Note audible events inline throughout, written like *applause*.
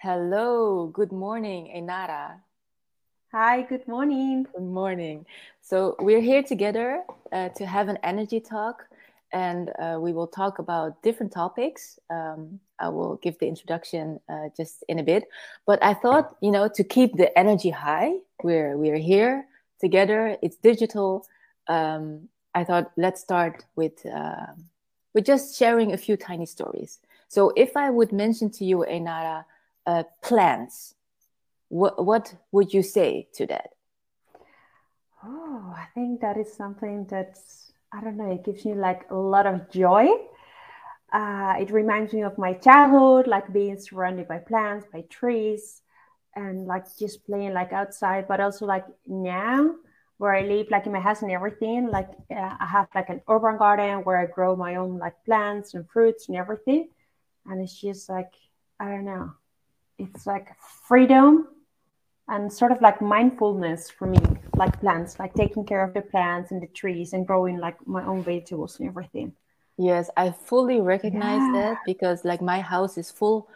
Hello, good morning, Enara. Hi, good morning. Good morning. So, we're here together uh, to have an energy talk, and uh, we will talk about different topics. Um, I will give the introduction uh, just in a bit, but I thought, you know, to keep the energy high, we're we're here together. It's digital. Um, I thought let's start with uh, with just sharing a few tiny stories. So, if I would mention to you, Enara, uh, plants, what what would you say to that? Oh, I think that is something that's I don't know. It gives me like a lot of joy. Uh, it reminds me of my childhood, like being surrounded by plants, by trees, and like just playing like outside. But also like now, where I live, like in my house and everything, like uh, I have like an urban garden where I grow my own like plants and fruits and everything, and it's just like I don't know. It's like freedom and sort of like mindfulness for me, like plants, like taking care of the plants and the trees and growing like my own vegetables and everything. Yes, I fully recognize yeah. that because like my house is full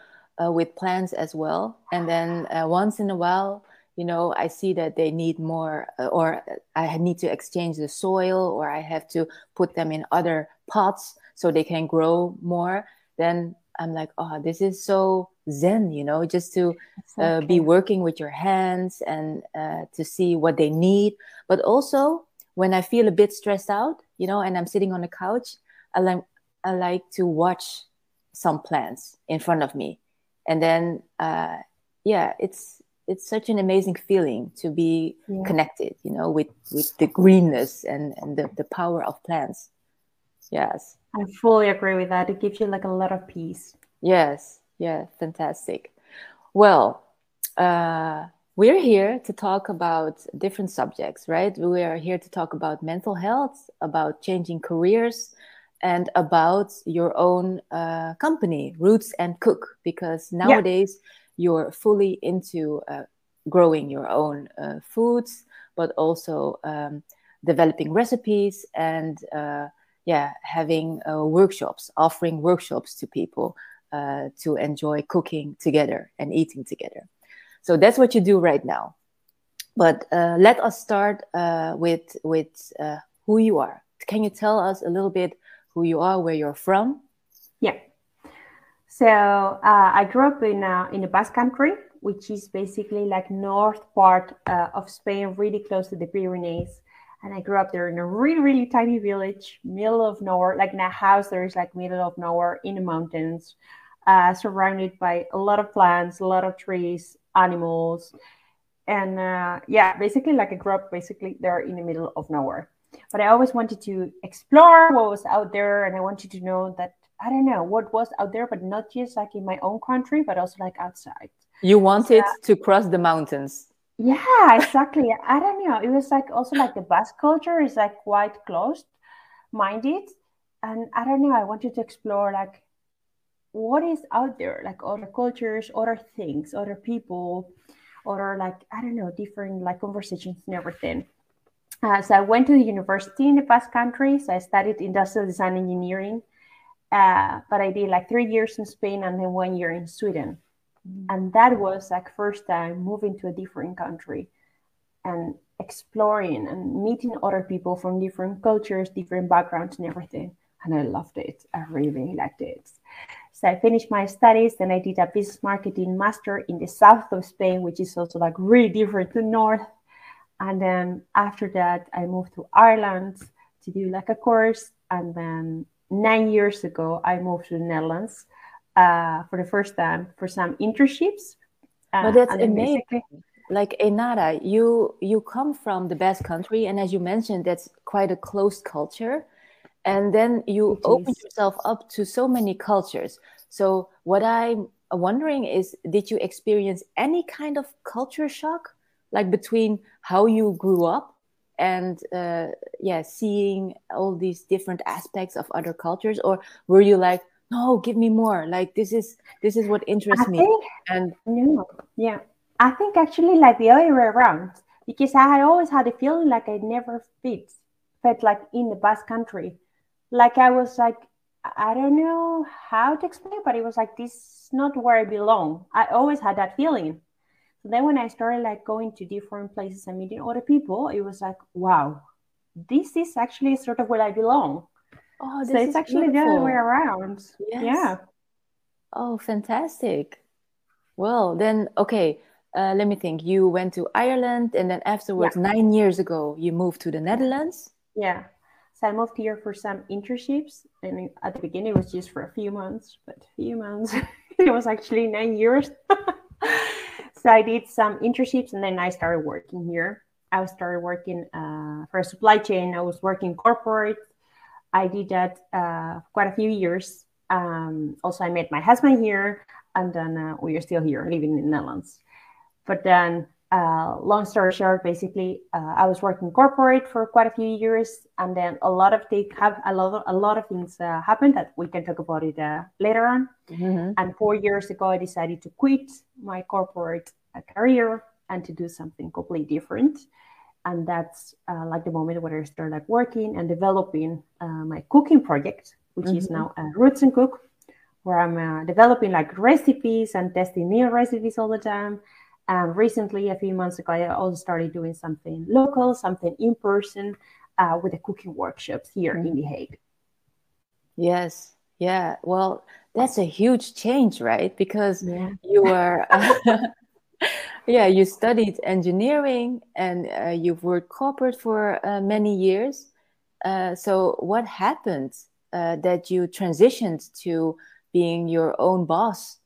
uh, with plants as well. And then uh, once in a while, you know, I see that they need more, uh, or I need to exchange the soil, or I have to put them in other pots so they can grow more. Then I'm like, oh, this is so zen, you know, just to uh, be working with your hands and uh, to see what they need. But also, when I feel a bit stressed out, you know, and I'm sitting on the couch, I like I like to watch some plants in front of me, and then uh, yeah, it's it's such an amazing feeling to be yeah. connected, you know, with with the greenness and and the, the power of plants. Yes. I fully agree with that. It gives you like a lot of peace. Yes, yeah, fantastic. Well, uh, we're here to talk about different subjects, right? We are here to talk about mental health, about changing careers, and about your own uh, company, Roots and Cook, because nowadays yeah. you're fully into uh, growing your own uh, foods, but also um, developing recipes and uh, yeah, having uh, workshops, offering workshops to people uh, to enjoy cooking together and eating together. So that's what you do right now. But uh, let us start uh, with with uh, who you are. Can you tell us a little bit who you are, where you're from? Yeah. So uh, I grew up in in the Basque Country, which is basically like north part of Spain, really close to the Pyrenees and I grew up there in a really, really tiny village, middle of nowhere, like in a house there is like middle of nowhere in the mountains, uh, surrounded by a lot of plants, a lot of trees, animals, and uh, yeah, basically like a grew Basically, they're in the middle of nowhere. But I always wanted to explore what was out there, and I wanted to know that I don't know what was out there, but not just like in my own country, but also like outside. You wanted so, to cross the mountains yeah, exactly. I don't know. It was like also like the Basque culture is like quite closed minded. And I don't know, I wanted to explore like what is out there, like other cultures, other things, other people, other like, I don't know, different like conversations and everything. Uh, so I went to the university in the Basque country. So I studied industrial design engineering. Uh, but I did like three years in Spain and then one year in Sweden. Mm. And that was like first time moving to a different country and exploring and meeting other people from different cultures, different backgrounds and everything. And I loved it. I really liked it. So I finished my studies, then I did a business marketing master in the south of Spain, which is also like really different to north. And then after that, I moved to Ireland to do like a course. And then nine years ago, I moved to the Netherlands uh, for the first time for some internships. Uh, but that's amazing. Like Enara, you you come from the Basque country, and as you mentioned, that's quite a closed culture. And then you open yourself up to so many cultures. So what I'm wondering is, did you experience any kind of culture shock, like between how you grew up and uh, yeah, seeing all these different aspects of other cultures, or were you like, no give me more. Like this is this is what interests I me. think, and no yeah. I think actually like the other way around because i had always had a feeling like i never fit fit like in the basque country like i was like I don't know how to explain it, but it was like this is not where I belong. I always had that feeling. So then when I started like going to different places and meeting other people, it was like, wow, this is actually sort of where I belong. Oh, so it's actually beautiful. the other way around. Yes. Yeah. Oh, fantastic. Well, then, okay, uh, let me think. You went to Ireland and then afterwards, yeah. nine years ago, you moved to the Netherlands. Yeah. So I moved here for some internships. And at the beginning, it was just for a few months, but a few months, *laughs* it was actually nine years. *laughs* so I did some internships and then I started working here. I started working uh, for a supply chain. I was working corporate. I did that uh, quite a few years. Um, also, I met my husband here, and then uh, we are still here living in the Netherlands. But then, uh, long story short, basically, uh, I was working corporate for quite a few years, and then a lot of things have a lot of, a lot of things uh, happened that we can talk about it uh, later on. Mm-hmm. And four years ago, I decided to quit my corporate uh, career and to do something completely different. And that's uh, like the moment where I started like working and developing my cooking project, which mm-hmm. is now Roots and Cook, where I'm developing like recipes and testing new recipes all the time and recently, a few months ago, I also started doing something local, something in person uh, with the cooking workshops here mm-hmm. in The Hague. Yes. Yeah. Well, that's a huge change, right? Because yeah. you were, uh, *laughs* yeah, you studied engineering and uh, you've worked corporate for uh, many years. Uh, so, what happened uh, that you transitioned to being your own boss?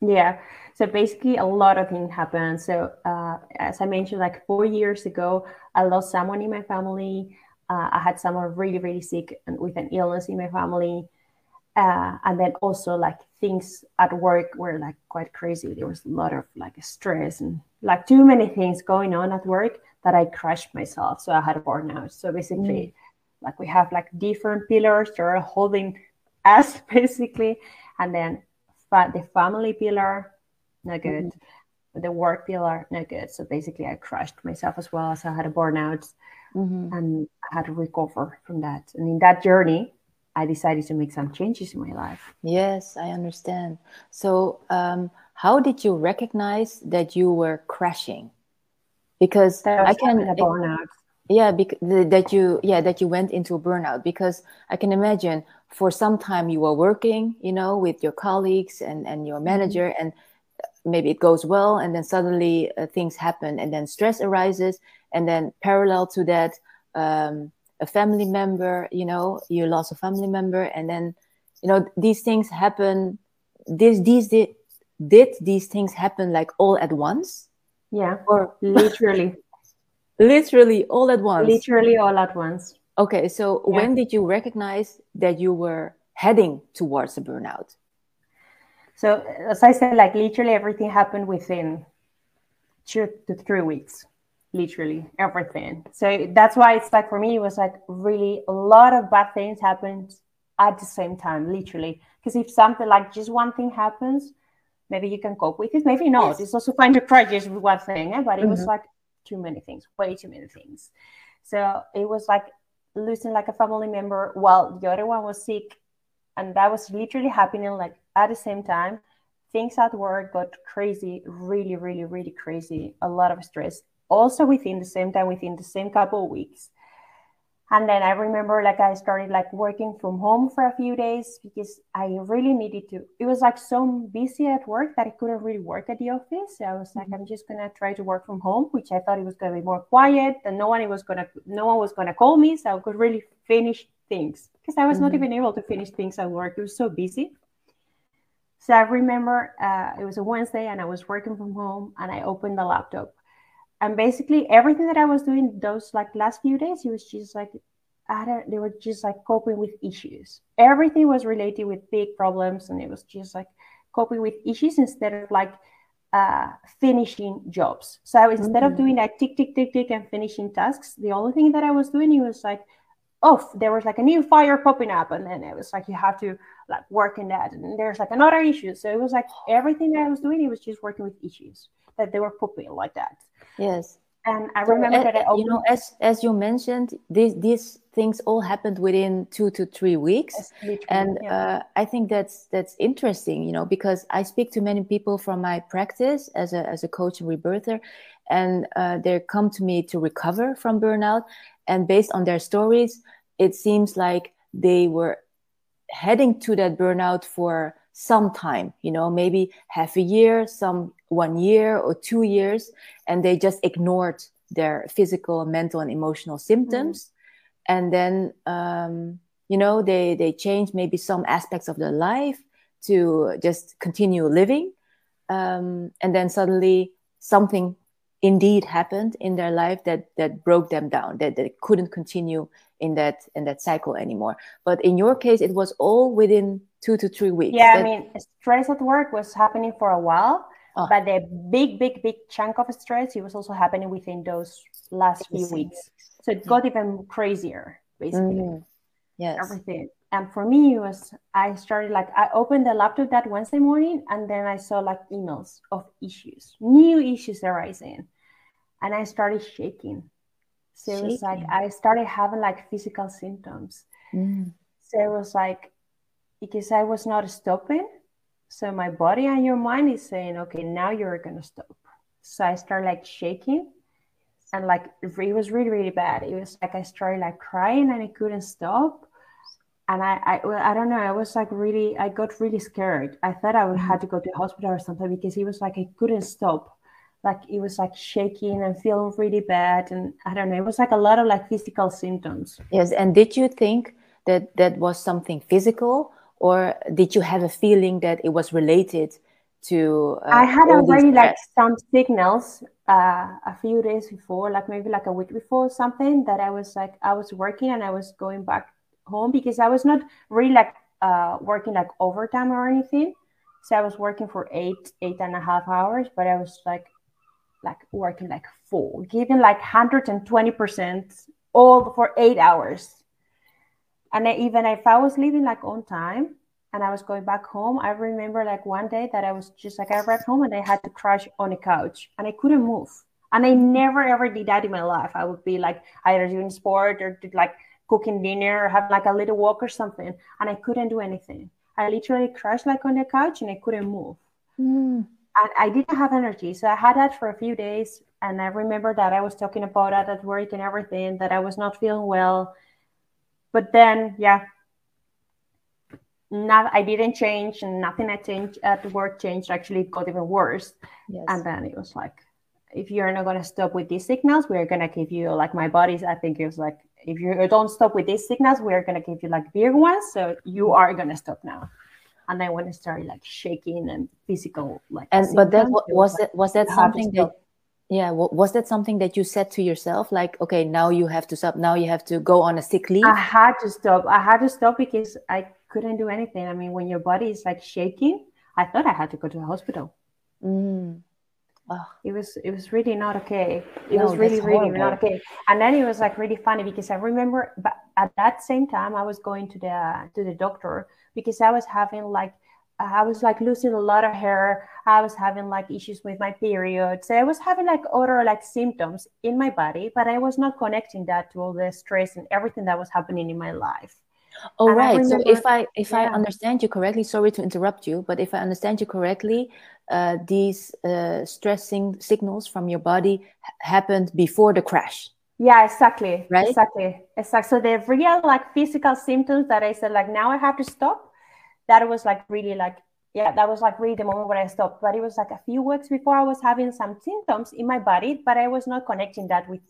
Yeah. So basically, a lot of things happened. So uh, as I mentioned, like four years ago, I lost someone in my family. Uh, I had someone really, really sick and with an illness in my family. Uh, and then also like things at work were like quite crazy. There was a lot of like stress and like too many things going on at work that I crashed myself. So I had a burnout. So basically, mm. like we have like different pillars that are holding us *laughs* basically, and then the family pillar not good. Mm-hmm. The work pillar, not good. So basically, I crushed myself as well. So I had a burnout mm-hmm. and I had to recover from that. And in that journey, I decided to make some changes in my life. Yes, I understand. So, um, how did you recognize that you were crashing? Because I can a burnout. Yeah, because that you yeah that you went into a burnout because I can imagine for some time you were working, you know, with your colleagues and and your mm-hmm. manager, and maybe it goes well and then suddenly uh, things happen and then stress arises and then parallel to that um, a family member you know you lost a family member and then you know these things happen this these did, did these things happen like all at once? Yeah. Or literally. *laughs* Literally all at once? Literally all at once. Okay so yeah. when did you recognize that you were heading towards a burnout so as I said, like literally everything happened within two to three weeks. Literally everything. So that's why it's like for me, it was like really a lot of bad things happened at the same time, literally. Because if something like just one thing happens, maybe you can cope with it. Maybe not. Yes. It's also fine to cry just with one thing, eh? but it mm-hmm. was like too many things, way too many things. So it was like losing like a family member while the other one was sick. And that was literally happening like at the same time, things at work got crazy, really, really, really crazy. A lot of stress. Also within the same time, within the same couple of weeks. And then I remember like I started like working from home for a few days because I really needed to. It was like so busy at work that I couldn't really work at the office. So I was like, mm-hmm. I'm just gonna try to work from home, which I thought it was gonna be more quiet and no one was gonna no one was gonna call me, so I could really finish things because I was mm-hmm. not even able to finish things at work. It was so busy. So I remember uh, it was a Wednesday and I was working from home and I opened the laptop. And basically everything that I was doing those like last few days, it was just like I don't, they were just like coping with issues. Everything was related with big problems and it was just like coping with issues instead of like uh, finishing jobs. So instead mm-hmm. of doing like tick, tick, tick, tick and finishing tasks, the only thing that I was doing, it was like oh, there was like a new fire popping up, and then it was like you have to like work in that, and there's like another issue. So it was like everything that I was doing, it was just working with issues that they were popping like that. Yes. and I remember so, that I you know as as you mentioned these these things all happened within two to three weeks and yeah. uh, I think that's that's interesting you know because I speak to many people from my practice as a as a coach and rebirther and uh, they come to me to recover from burnout. And based on their stories it seems like they were heading to that burnout for some time you know maybe half a year some one year or two years and they just ignored their physical mental and emotional symptoms. Mm. and then um, you know they they change maybe some aspects of their life to just continue living. Um, and then suddenly something indeed happened in their life that that broke them down that they couldn't continue in that in that cycle anymore. But in your case it was all within two to three weeks. Yeah that... i mean stress at work was happening for a while oh. but the big big big chunk of stress it was also happening within those last few weeks. So it got even crazier basically. Mm. Yes everything and for me it was i started like i opened the laptop that wednesday morning and then i saw like emails of issues new issues arising and I started shaking. So shaking. it was like I started having like physical symptoms. Mm. So it was like because I was not stopping. So my body and your mind is saying, okay, now you're gonna stop. So I started like shaking and like it was really, really bad. It was like I started like crying and I couldn't stop. And I, I, I don't know. I was like really, I got really scared. I thought I would have to go to the hospital or something because it was like I couldn't stop like it was like shaking and feeling really bad and i don't know it was like a lot of like physical symptoms yes and did you think that that was something physical or did you have a feeling that it was related to uh, i had already like some signals uh, a few days before like maybe like a week before something that i was like i was working and i was going back home because i was not really like uh, working like overtime or anything so i was working for eight eight and a half hours but i was like like working like full, giving like 120% all for eight hours. And I, even if I was leaving like on time and I was going back home, I remember like one day that I was just like, I arrived home and I had to crash on a couch and I couldn't move. And I never ever did that in my life. I would be like either doing sport or did like cooking dinner or have like a little walk or something. And I couldn't do anything. I literally crashed like on the couch and I couldn't move. Mm and I didn't have energy. So I had that for a few days. And I remember that I was talking about that at work and everything, that I was not feeling well. But then, yeah, not I didn't change and nothing I changed at work changed. Actually, it got even worse. Yes. And then it was like, if you're not gonna stop with these signals, we're gonna give you like my body's. I think it was like, if you don't stop with these signals, we're gonna give you like big ones. So you are gonna stop now and then when it started like shaking and physical like and but that was that was that something that yeah was that something that you said to yourself like okay now you have to stop now you have to go on a sick leave i had to stop i had to stop because i couldn't do anything i mean when your body is like shaking i thought i had to go to the hospital mm. Oh. It was it was really not okay. It no, was really really not okay. And then it was like really funny because I remember, but at that same time I was going to the to the doctor because I was having like I was like losing a lot of hair. I was having like issues with my period. So I was having like other like symptoms in my body, but I was not connecting that to all the stress and everything that was happening in my life. Oh and right. Remember, so if I if yeah. I understand you correctly, sorry to interrupt you, but if I understand you correctly, uh, these uh, stressing signals from your body happened before the crash. Yeah, exactly. Right. Exactly. Exactly. So the real like physical symptoms that I said like now I have to stop. That was like really like yeah, that was like really the moment where I stopped. But it was like a few weeks before I was having some symptoms in my body, but I was not connecting that with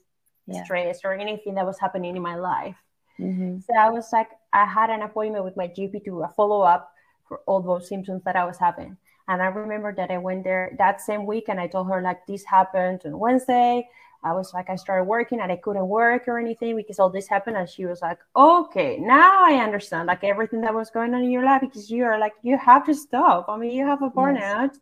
yeah. stress or anything that was happening in my life. Mm-hmm. So I was like, I had an appointment with my GP to a follow up for all those symptoms that I was having. And I remember that I went there that same week and I told her like this happened on Wednesday. I was like, I started working and I couldn't work or anything because all this happened. And she was like, okay, now I understand like everything that was going on in your life because you are like, you have to stop. I mean, you have a burnout. Yes.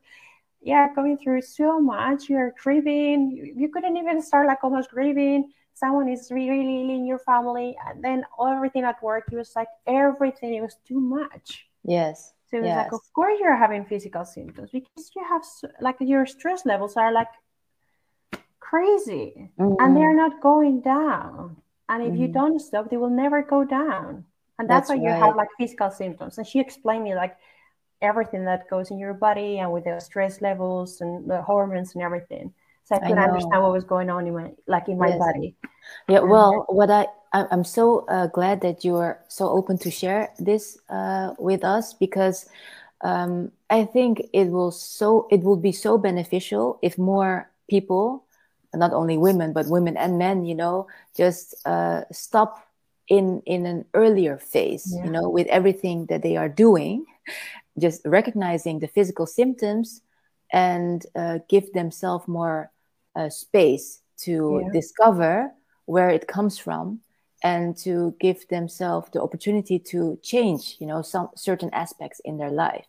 Yeah, going through so much. You're grieving. You, you, couldn't even start like almost grieving. Someone is really ill in your family. And then everything at work, it was like everything, it was too much. Yes. So it was yes. like, of course you're having physical symptoms because you have like your stress levels are like crazy mm-hmm. and they're not going down. And if mm-hmm. you don't stop, they will never go down. And that's, that's why right. you have like physical symptoms. And she explained me like everything that goes in your body and with the stress levels and the hormones and everything. So I could I understand what was going on in my like in my yes. body. Yeah, well, what I I'm so uh, glad that you are so open to share this uh, with us because um, I think it will so it will be so beneficial if more people, not only women but women and men, you know, just uh, stop in in an earlier phase, yeah. you know, with everything that they are doing, just recognizing the physical symptoms and uh, give themselves more uh, space to yeah. discover where it comes from and to give themselves the opportunity to change you know some certain aspects in their life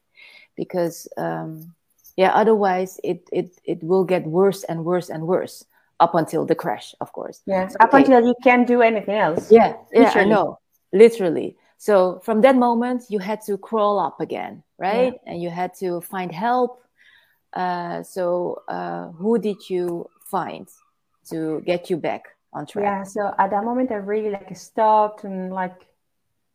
because um, yeah otherwise it, it it will get worse and worse and worse up until the crash of course yeah so, up okay. until you can't do anything else yeah yeah literally. i know literally so from that moment you had to crawl up again right yeah. and you had to find help uh, so uh, who did you find to get you back on track? Yeah, so at that moment I really like stopped and like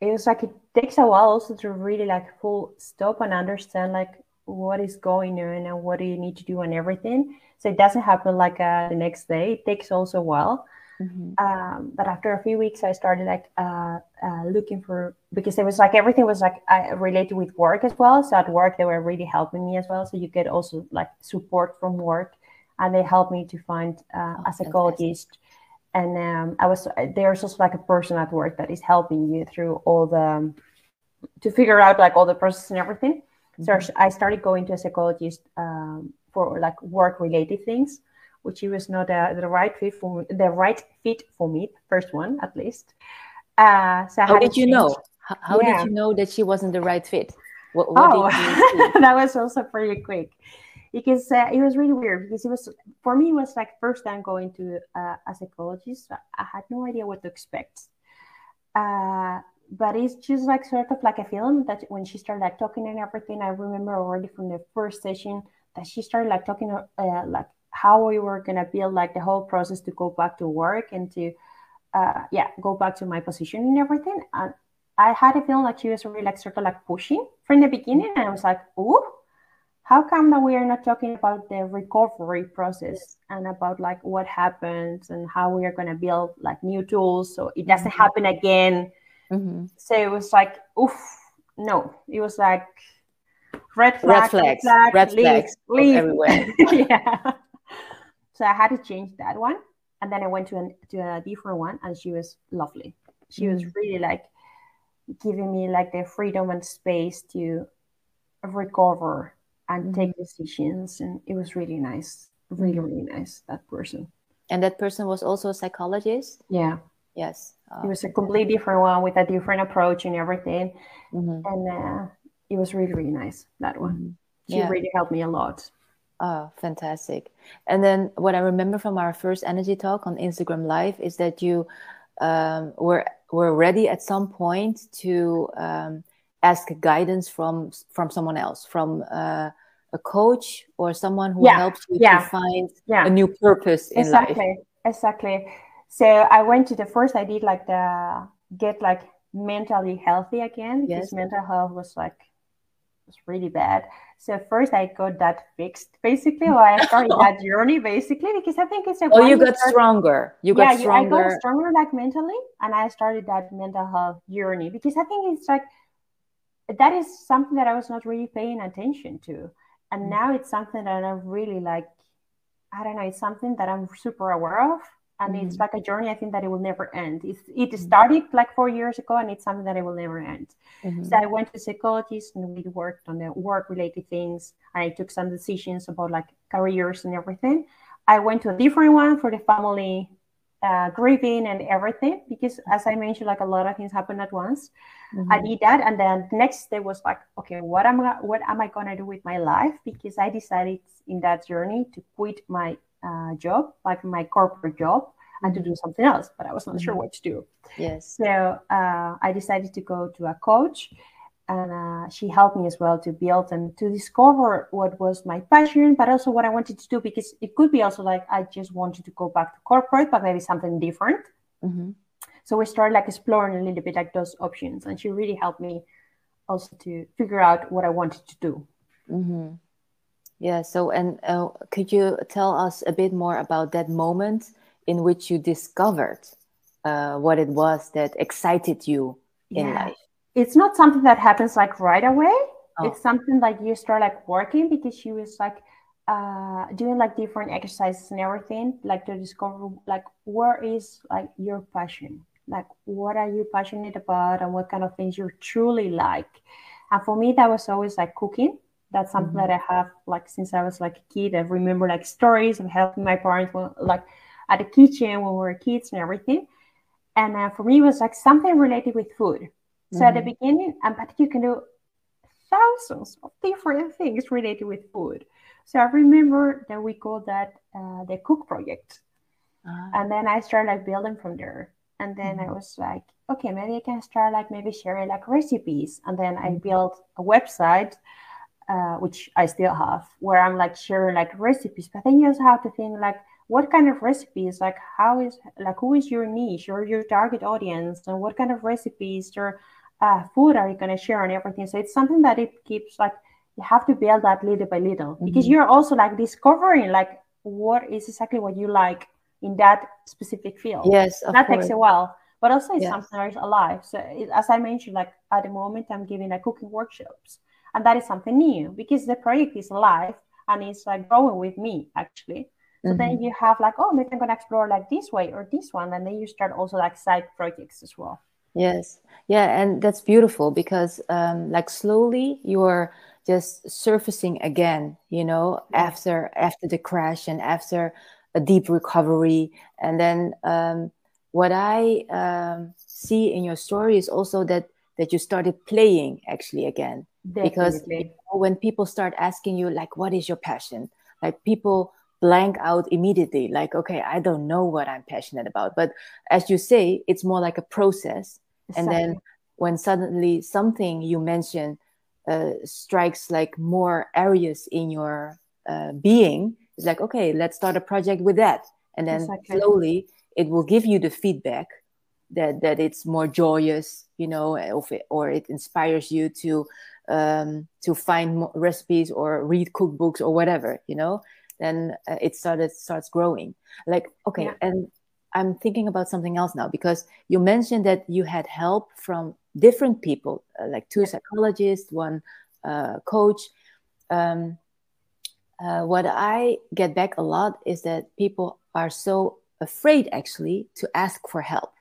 it was like it takes a while also to really like full stop and understand like what is going on and what do you need to do and everything. So it doesn't happen like uh, the next day. It takes also a while. Mm-hmm. Um, but after a few weeks, I started like uh, uh, looking for because it was like everything was like uh, related with work as well. So at work, they were really helping me as well. So you get also like support from work, and they helped me to find uh, oh, a psychologist and um, I was there's also like a person at work that is helping you through all the to figure out like all the process and everything. Mm-hmm. So I started going to a psychologist um, for like work related things, which was not uh, the right fit for me, the right fit for me. First one at least. Uh, so how did you know? How, how yeah. did you know that she wasn't the right fit? What, what oh, *laughs* that was also pretty quick because uh, it was really weird because it was for me it was like first time going to uh, a psychologist i had no idea what to expect uh, but it's just like sort of like a feeling that when she started like talking and everything i remember already from the first session that she started like talking uh, like how we were gonna build like the whole process to go back to work and to uh, yeah go back to my position and everything. And i had a feeling like she was really like sort of like pushing from the beginning. And i was like oh how come that we are not talking about the recovery process and about like what happens and how we are going to build like new tools so it doesn't mm-hmm. happen again? Mm-hmm. so it was like oof no. It was like red flag red flags. red, flag, red leave, flags everywhere. *laughs* Yeah so i had to change that one and then i went to, an, to a different one and she was lovely she mm-hmm. was really like giving me like the freedom and space to recover and mm-hmm. take decisions and it was really nice really really nice that person and that person was also a psychologist yeah yes uh, it was a completely different one with a different approach and everything mm-hmm. and uh, it was really really nice that one mm-hmm. she yeah. really helped me a lot Oh, fantastic. And then what I remember from our first energy talk on Instagram Live is that you um, were were ready at some point to um, ask guidance from from someone else, from uh, a coach or someone who yeah. helps you yeah. to find yeah. a new purpose in exactly. life. Exactly. So I went to the first. I did like the get like mentally healthy again because yes. mental health was like was really bad. So first I got that fixed basically, *laughs* or I started that journey basically because I think it's a. Oh, you got stronger. You got yeah, stronger. I got stronger like mentally, and I started that mental health journey because I think it's like that is something that I was not really paying attention to. And mm. now it's something that I'm really like, I don't know, it's something that I'm super aware of. And mm it's like a journey I think that it will never end. It's, it mm. started like four years ago and it's something that it will never end. Mm-hmm. So I went to psychologist and we worked on the work related things. And I took some decisions about like careers and everything. I went to a different one for the family uh, grieving and everything because as i mentioned like a lot of things happen at once mm-hmm. i did that and then the next day was like okay what am i what am i going to do with my life because i decided in that journey to quit my uh, job like my corporate job and to do mm-hmm. something else but i was not mm-hmm. sure what to do yes so uh, i decided to go to a coach and uh, she helped me as well to build and to discover what was my passion but also what i wanted to do because it could be also like i just wanted to go back to corporate but maybe something different mm-hmm. so we started like exploring a little bit like those options and she really helped me also to figure out what i wanted to do mm-hmm. Yeah so and uh, could you tell us a bit more about that moment in which you discovered uh, what it was that excited you in yeah. life it's not something that happens like right away. Oh. It's something like you start like working because she was like uh, doing like different exercises and everything, like to discover like where is like your passion, like what are you passionate about, and what kind of things you truly like. And for me, that was always like cooking. That's something mm-hmm. that I have like since I was like a kid. I remember like stories of helping my parents when, like at the kitchen when we were kids and everything. And uh, for me, it was like something related with food so mm-hmm. at the mm-hmm. beginning, but you can do thousands of different things related with food. So I remember that we called that uh, the cook project. Uh-huh. And then I started like building from there. And then mm-hmm. I was like, okay, maybe I can start like maybe sharing like recipes. And then I mm-hmm. built a website, uh, which I still have, where I'm like sharing like recipes. But then you also have to think like, what kind of recipes like how is like who is your niche or your target audience and what kind of recipes or uh, food are you going to share and everything so it's something that it keeps like you have to build that little by little mm-hmm. because you're also like discovering like what is exactly what you like in that specific field yes that course. takes a while but also it's yes. something that is alive so it, as i mentioned like at the moment i'm giving like cooking workshops and that is something new because the project is alive and it's like growing with me actually so mm-hmm. then you have like oh maybe i'm going to explore like this way or this one and then you start also like side projects as well Yes. Yeah, and that's beautiful because um, like slowly you're just surfacing again, you know, yeah. after after the crash and after a deep recovery. And then um, what I um, see in your story is also that that you started playing actually again. Definitely. Because you know, when people start asking you like, "What is your passion?" Like people blank out immediately like okay i don't know what i'm passionate about but as you say it's more like a process and then when suddenly something you mentioned uh, strikes like more areas in your uh, being it's like okay let's start a project with that and then exactly. slowly it will give you the feedback that that it's more joyous you know or it inspires you to um, to find recipes or read cookbooks or whatever you know then uh, it started starts growing like okay yeah. and I'm thinking about something else now because you mentioned that you had help from different people, uh, like two psychologists, one uh, coach. Um, uh, what I get back a lot is that people are so afraid actually to ask for help.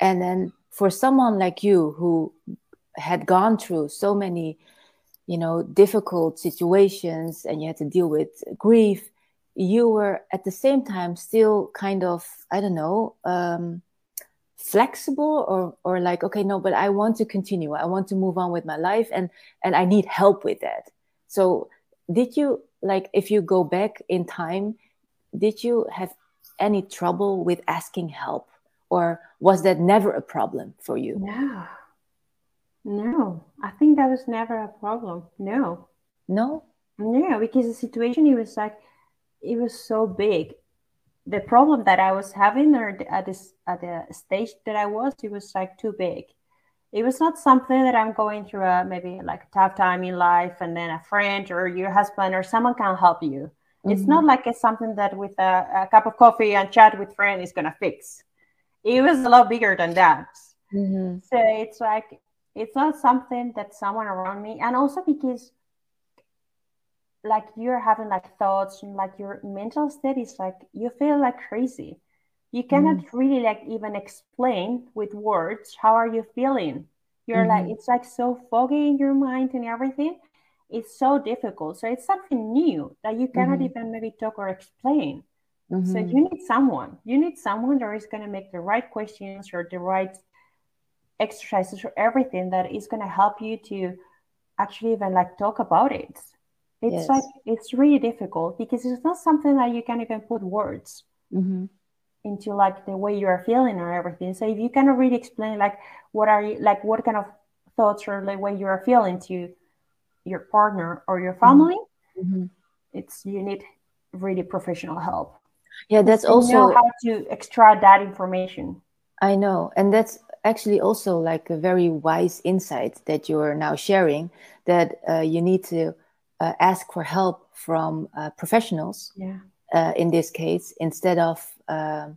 And then for someone like you who had gone through so many, you know, difficult situations and you had to deal with grief, you were at the same time still kind of i don't know um, flexible or or like okay no but i want to continue. I want to move on with my life and and i need help with that. So did you like if you go back in time did you have any trouble with asking help or was that never a problem for you no no i think that was never a problem no no yeah because the situation it was like it was so big. The problem that I was having or at this at the stage that I was, it was like too big. It was not something that I'm going through a maybe like a tough time in life and then a friend or your husband or someone can help you. Mm-hmm. It's not like it's something that with a, a, cup of coffee and chat with friend is gonna fix. It was a lot bigger than that. Mm-hmm. So it's like it's not something that someone around me and also because like you're having like thoughts and like your mental state is like you feel like crazy you cannot mm. really like even explain with words how are you feeling you're mm-hmm. like it's like so foggy in your mind and everything it's so difficult so it's something new that you cannot mm-hmm. even maybe talk or explain mm-hmm. so you need someone you need someone that is going to make the right questions or the right exercises or everything that is going to help you to actually even like talk about it it's yes. like it's really difficult because it's not something that you can even put words mm-hmm. into like the way you are feeling or everything so if you cannot really explain like what are you like what kind of thoughts or the way you are feeling to your partner or your family, mm-hmm. it's you need really professional help. Yeah, that's also know how to extract that information. I know, and that's actually also like a very wise insight that you're now sharing. That uh, you need to uh, ask for help from uh, professionals. Yeah. Uh, in this case, instead of uh,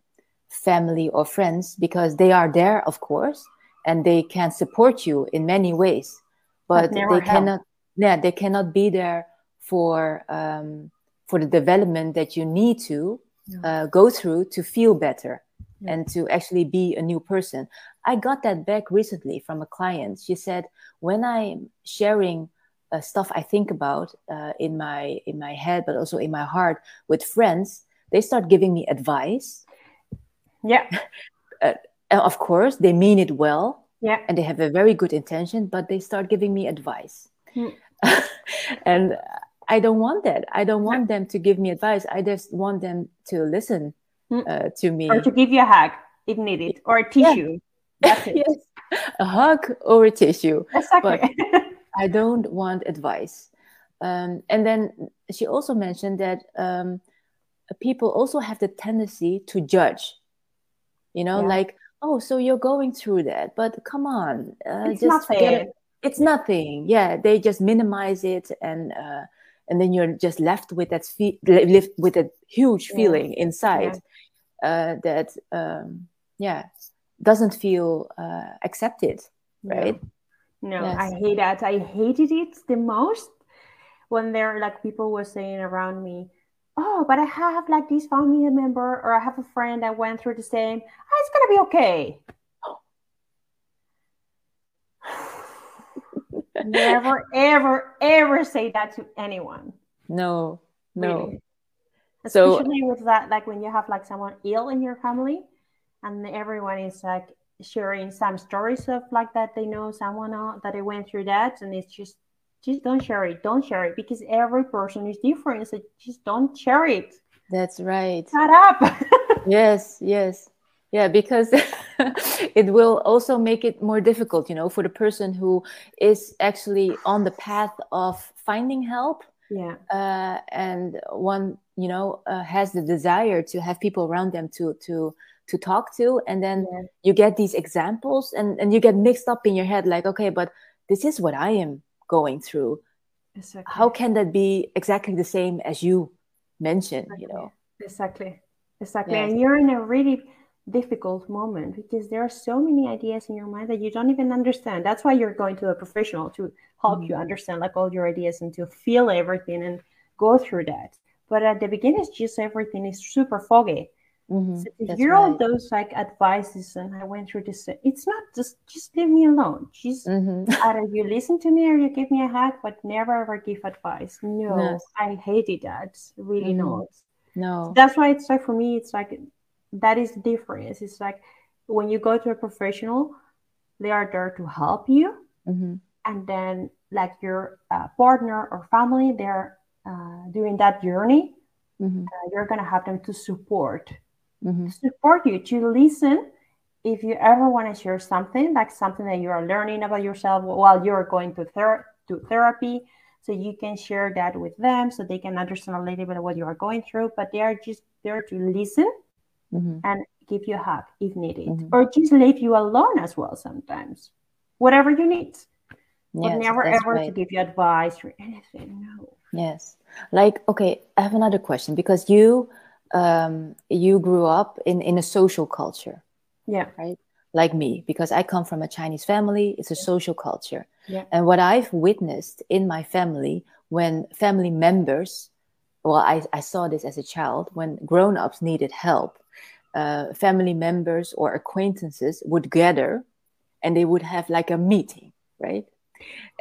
family or friends, because they are there, of course, and they can support you in many ways, but, but they help. cannot. Yeah, they cannot be there for um, for the development that you need to uh, go through to feel better yeah. and to actually be a new person. I got that back recently from a client. She said, when I'm sharing uh, stuff I think about uh, in my in my head, but also in my heart with friends, they start giving me advice. Yeah. *laughs* Uh, of course, they mean it well. Yeah. And they have a very good intention, but they start giving me advice. Mm. *laughs* and I don't want that. I don't want them to give me advice. I just want them to listen hmm. uh, to me. Or to give you a hug if needed, or a tissue. Yeah. *laughs* yes. A hug or a tissue. Exactly. But I don't want advice. Um, and then she also mentioned that um, people also have the tendency to judge. You know, yeah. like, oh, so you're going through that, but come on, uh, it's just nothing. It's nothing. Yeah, they just minimize it and uh, and then you're just left with that fe- left with a huge feeling yeah. inside yeah. Uh, that um, yeah doesn't feel uh, accepted right no yes. i hate that i hated it the most when there like people were saying around me oh but i have like this family member or i have a friend that went through the same oh, it's gonna be okay Never, ever, ever say that to anyone. No, no. Really. Especially so, with that, like when you have like someone ill in your family, and everyone is like sharing some stories of like that they know someone uh, that they went through that, and it's just just don't share it. Don't share it because every person is different. So just don't share it. That's right. Shut up. *laughs* yes, yes yeah because *laughs* *laughs* it will also make it more difficult you know for the person who is actually on the path of finding help yeah uh, and one you know uh, has the desire to have people around them to to to talk to and then yeah. you get these examples and and you get mixed up in your head like okay but this is what i am going through exactly. how can that be exactly the same as you mentioned exactly. you know exactly exactly yes. and you're in a really difficult moment because there are so many ideas in your mind that you don't even understand. That's why you're going to a professional to help mm-hmm. you understand like all your ideas and to feel everything and go through that. But at the beginning, it's just everything is super foggy. Mm-hmm. So to hear right. all those like advices and I went through this, it's not just just leave me alone. Just mm-hmm. *laughs* either you listen to me or you give me a hug, but never ever give advice. No, yes. I hated that. Really mm-hmm. not. No. So that's why it's like for me, it's like that is the difference. It's like when you go to a professional, they are there to help you, mm-hmm. and then like your uh, partner or family, they're uh, doing that journey. Mm-hmm. Uh, you're gonna have them to support, mm-hmm. support you to listen. If you ever want to share something like something that you are learning about yourself while you're going to, ther- to therapy, so you can share that with them so they can understand a little bit of what you are going through. But they are just there to listen mm-hmm. and give you a hug if needed, mm-hmm. or just leave you alone as well sometimes, whatever you need. Yes, but never ever right. to give you advice or anything. No. Yes. Like, okay, I have another question because you um, you grew up in in a social culture. Yeah. Right. Like me, because I come from a Chinese family, it's a social culture. Yeah. And what I've witnessed in my family when family members, well, I, I saw this as a child, when grown ups needed help, uh, family members or acquaintances would gather and they would have like a meeting, right?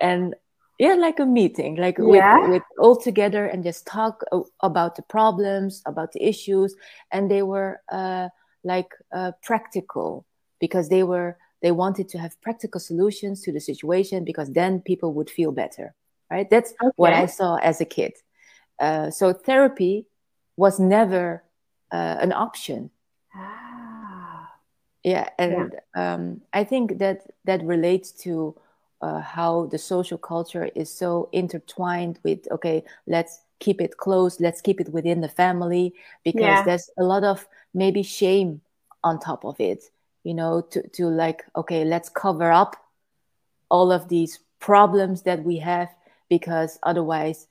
And yeah, like a meeting, like yeah. with, with all together and just talk about the problems, about the issues. And they were uh, like uh, practical because they were they wanted to have practical solutions to the situation because then people would feel better right that's okay. what i saw as a kid uh, so therapy was never uh, an option Ah. Yeah, and yeah. Um, I think that that relates to uh, how the social culture is so intertwined with okay let's keep it close let's keep it within the family because yeah. there's a lot of maybe shame on top of it you know to, to like okay let's cover up all of these problems that we have because otherwise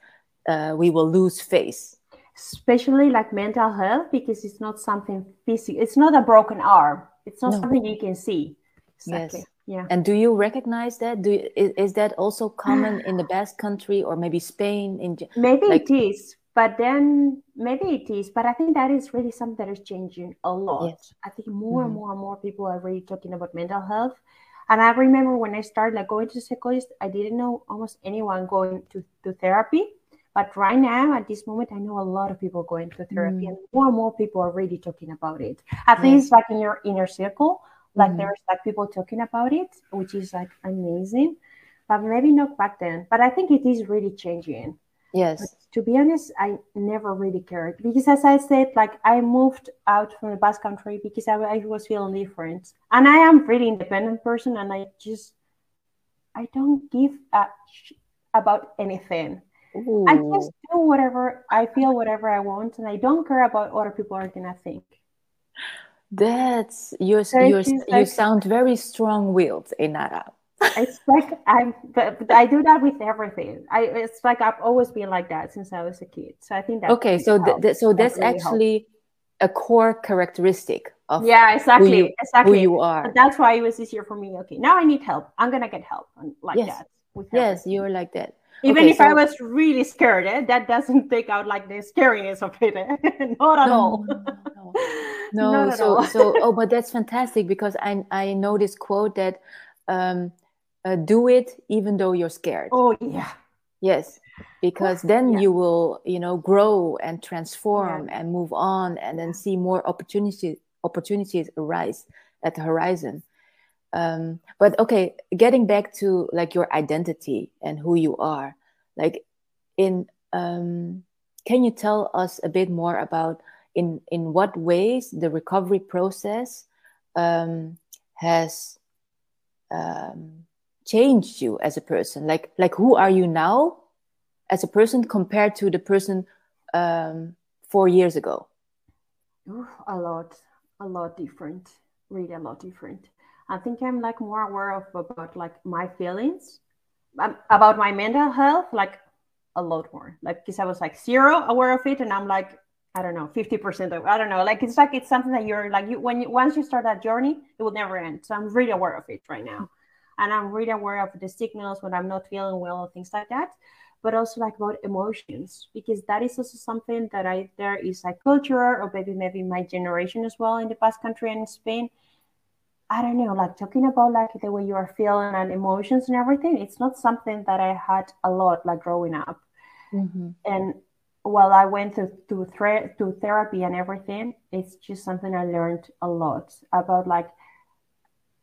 uh, we will lose face especially like mental health because it's not something physical it's not a broken arm it's not no. something you can see exactly. yes yeah and do you recognize that do you, is, is that also common in the basque country or maybe spain in maybe like, it is but then maybe it is but i think that is really something that is changing a lot yes. i think more mm-hmm. and more and more people are really talking about mental health and i remember when i started like going to the psychologist i didn't know almost anyone going to, to therapy but right now, at this moment, I know a lot of people going to therapy, mm. and more and more people are really talking about it. At yes. least, like in your inner circle, like mm. there's like people talking about it, which is like amazing. But maybe not back then. But I think it is really changing. Yes. But to be honest, I never really cared because, as I said, like I moved out from the Basque country because I, I was feeling different, and I am really independent person, and I just I don't give a sh- about anything. Ooh. I just do whatever I feel, whatever I want, and I don't care about what other people are gonna think. That's you. You you sound very strong-willed, Enara. *laughs* it's like I'm, but I do that with everything. I it's like I've always been like that since I was a kid. So I think that. Okay, so th- th- so that's really actually helped. a core characteristic of yeah, exactly, who you, exactly who you are. that's why it was easier for me. Okay, now I need help. I'm gonna get help like yes. that. Yes, you're like that. Even okay, if so... I was really scared, eh, that doesn't take out like the scariness of it. Eh? *laughs* Not at no, all. No, no. *laughs* no so so oh, but *laughs* that's fantastic because I I know this quote that um, uh, do it even though you're scared. Oh yeah. Yes, because then yeah. you will you know grow and transform yeah. and move on and then see more opportunities opportunities arise at the horizon um, but okay getting back to like your identity and who you are like in um, can you tell us a bit more about in in what ways the recovery process um, has um, changed you as a person? Like like who are you now as a person compared to the person um, four years ago? A lot a lot different really a lot different I think I'm like more aware of about like my feelings, um, about my mental health, like a lot more. Like because I was like zero aware of it, and I'm like I don't know, fifty percent of I don't know. Like it's like it's something that you're like you when you once you start that journey, it will never end. So I'm really aware of it right now, and I'm really aware of the signals when I'm not feeling well, things like that. But also like about emotions because that is also something that I there is like culture or maybe maybe my generation as well in the Basque country and in Spain I don't know, like talking about like the way you are feeling and emotions and everything. It's not something that I had a lot like growing up. Mm-hmm. And while I went to to, thre- to therapy and everything, it's just something I learned a lot about like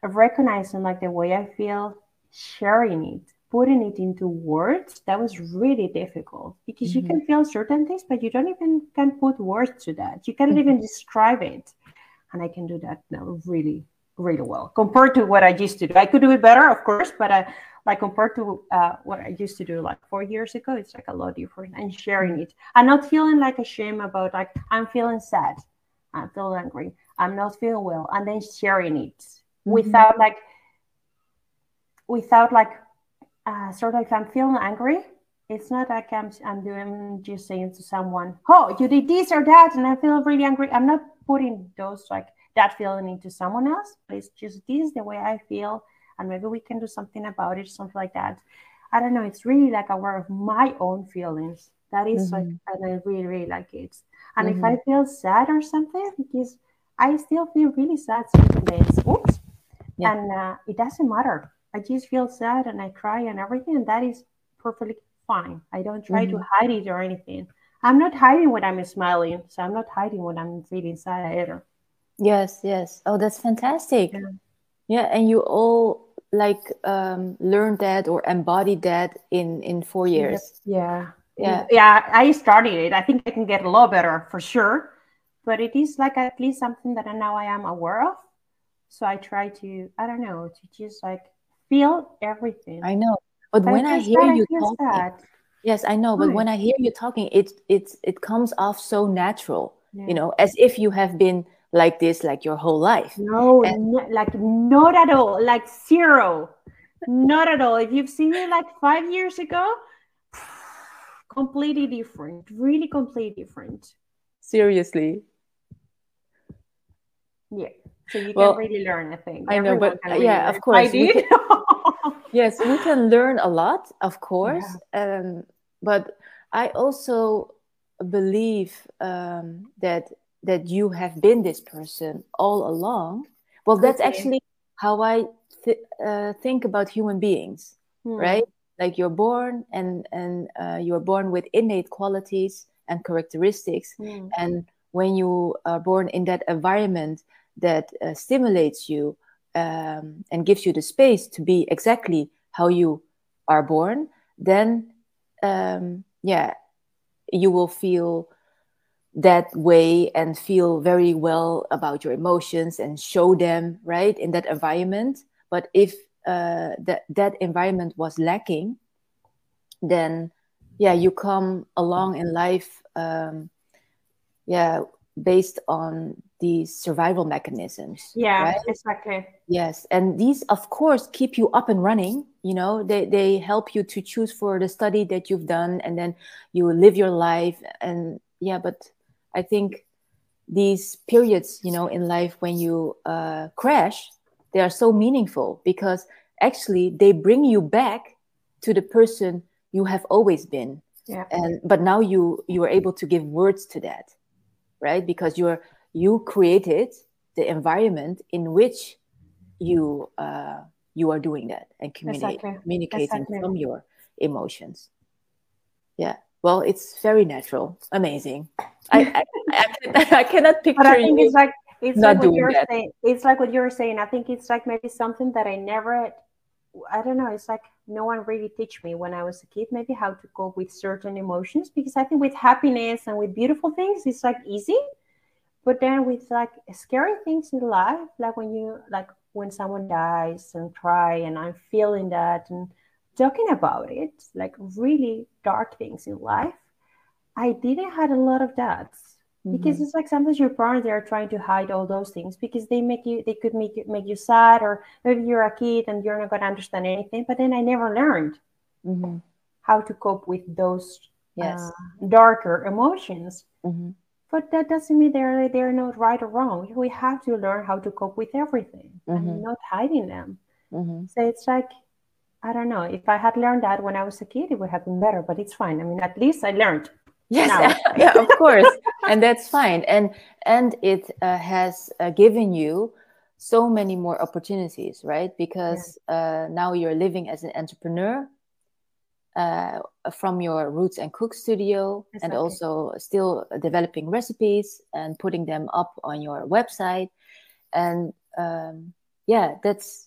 recognizing like the way I feel, sharing it, putting it into words. That was really difficult because mm-hmm. you can feel certain things, but you don't even can put words to that. You cannot mm-hmm. even describe it. And I can do that now really really well compared to what I used to do. I could do it better, of course, but uh, like compared to uh, what I used to do like four years ago, it's like a lot different. And sharing it, and not feeling like a shame about like I'm feeling sad, I'm feeling angry, I'm not feeling well, and then sharing it mm-hmm. without like without like uh, sort of like I'm feeling angry. It's not like I'm, I'm doing just saying to someone, "Oh, you did this or that," and I feel really angry. I'm not putting those like that feeling into someone else. But it's just this is the way I feel, and maybe we can do something about it, something like that. I don't know. It's really like aware of my own feelings. That is mm-hmm. like, and I really, really like it. And mm-hmm. if I mm-hmm. feel sad or something, because I still feel really sad some days. Oops. Yeah. And uh, it doesn't matter. I just feel sad and I cry and everything, and that is perfectly fine. I don't try mm-hmm. to hide it or anything. I'm not hiding when I'm smiling, so I'm not hiding when I'm feeling sad either. Yes, yes. Oh, that's fantastic. Yeah, yeah and you all like um, learned that or embodied that in in four years. Yeah. Yeah. Yeah, I started it. I think I can get a lot better for sure. But it is like at least something that now I am aware of. So I try to, I don't know, to just like feel everything. I know. But, but when I, I hear you talking, that. yes, I know. But when I hear you talking, it it it comes off so natural. Yeah. You know, as if you have been like this like your whole life. No, and, no, like not at all. Like zero. not at all. If you've seen it like five years ago, *sighs* completely different. Really completely different. Seriously. Yeah. So you well, can really learn, I think. I know, but really yeah, learn. of course. I did. Can, *laughs* yes, we can learn a lot, of course. Yeah. Um, but I also believe um, that that you have been this person all along. Well, that's okay. actually how I th- uh, think about human beings, hmm. right? Like you're born and and uh, you're born with innate qualities and characteristics, hmm. and when you are born in that environment that uh, stimulates you um, and gives you the space to be exactly how you are born, then um, yeah, you will feel that way and feel very well about your emotions and show them right in that environment. But if uh, that that environment was lacking, then yeah, you come along in life, um, yeah, based on these survival mechanisms. Yeah, right? exactly. Yes, and these, of course, keep you up and running. You know, they they help you to choose for the study that you've done, and then you live your life. And yeah, but I think these periods, you know, in life when you uh, crash, they are so meaningful because actually they bring you back to the person you have always been. Yeah. And but now you you are able to give words to that right? Because you're you created the environment in which you uh, you are doing that and communicate, exactly. communicating exactly. from your emotions. Yeah. Well, it's very natural. Amazing. I, I, I, *laughs* I cannot picture but I think it's like it's like what you're that. saying. It's like what you're saying. I think it's like maybe something that I never I don't know. It's like no one really teach me when I was a kid, maybe how to cope with certain emotions because I think with happiness and with beautiful things, it's like easy. But then with like scary things in life, like when you like when someone dies and cry, and I'm feeling that and talking about it, like really dark things in life, I didn't had a lot of that because mm-hmm. it's like sometimes your parents they are trying to hide all those things because they make you they could make you make you sad or maybe you're a kid and you're not going to understand anything but then i never learned mm-hmm. how to cope with those yes. uh, darker emotions mm-hmm. but that doesn't mean they're they're not right or wrong we have to learn how to cope with everything and mm-hmm. not hiding them mm-hmm. so it's like i don't know if i had learned that when i was a kid it would have been better but it's fine i mean at least i learned Yes, *laughs* yeah, of course, and that's fine. And and it uh, has uh, given you so many more opportunities, right? Because yeah. uh, now you're living as an entrepreneur uh, from your Roots and Cook studio, exactly. and also still developing recipes and putting them up on your website. And um, yeah, that's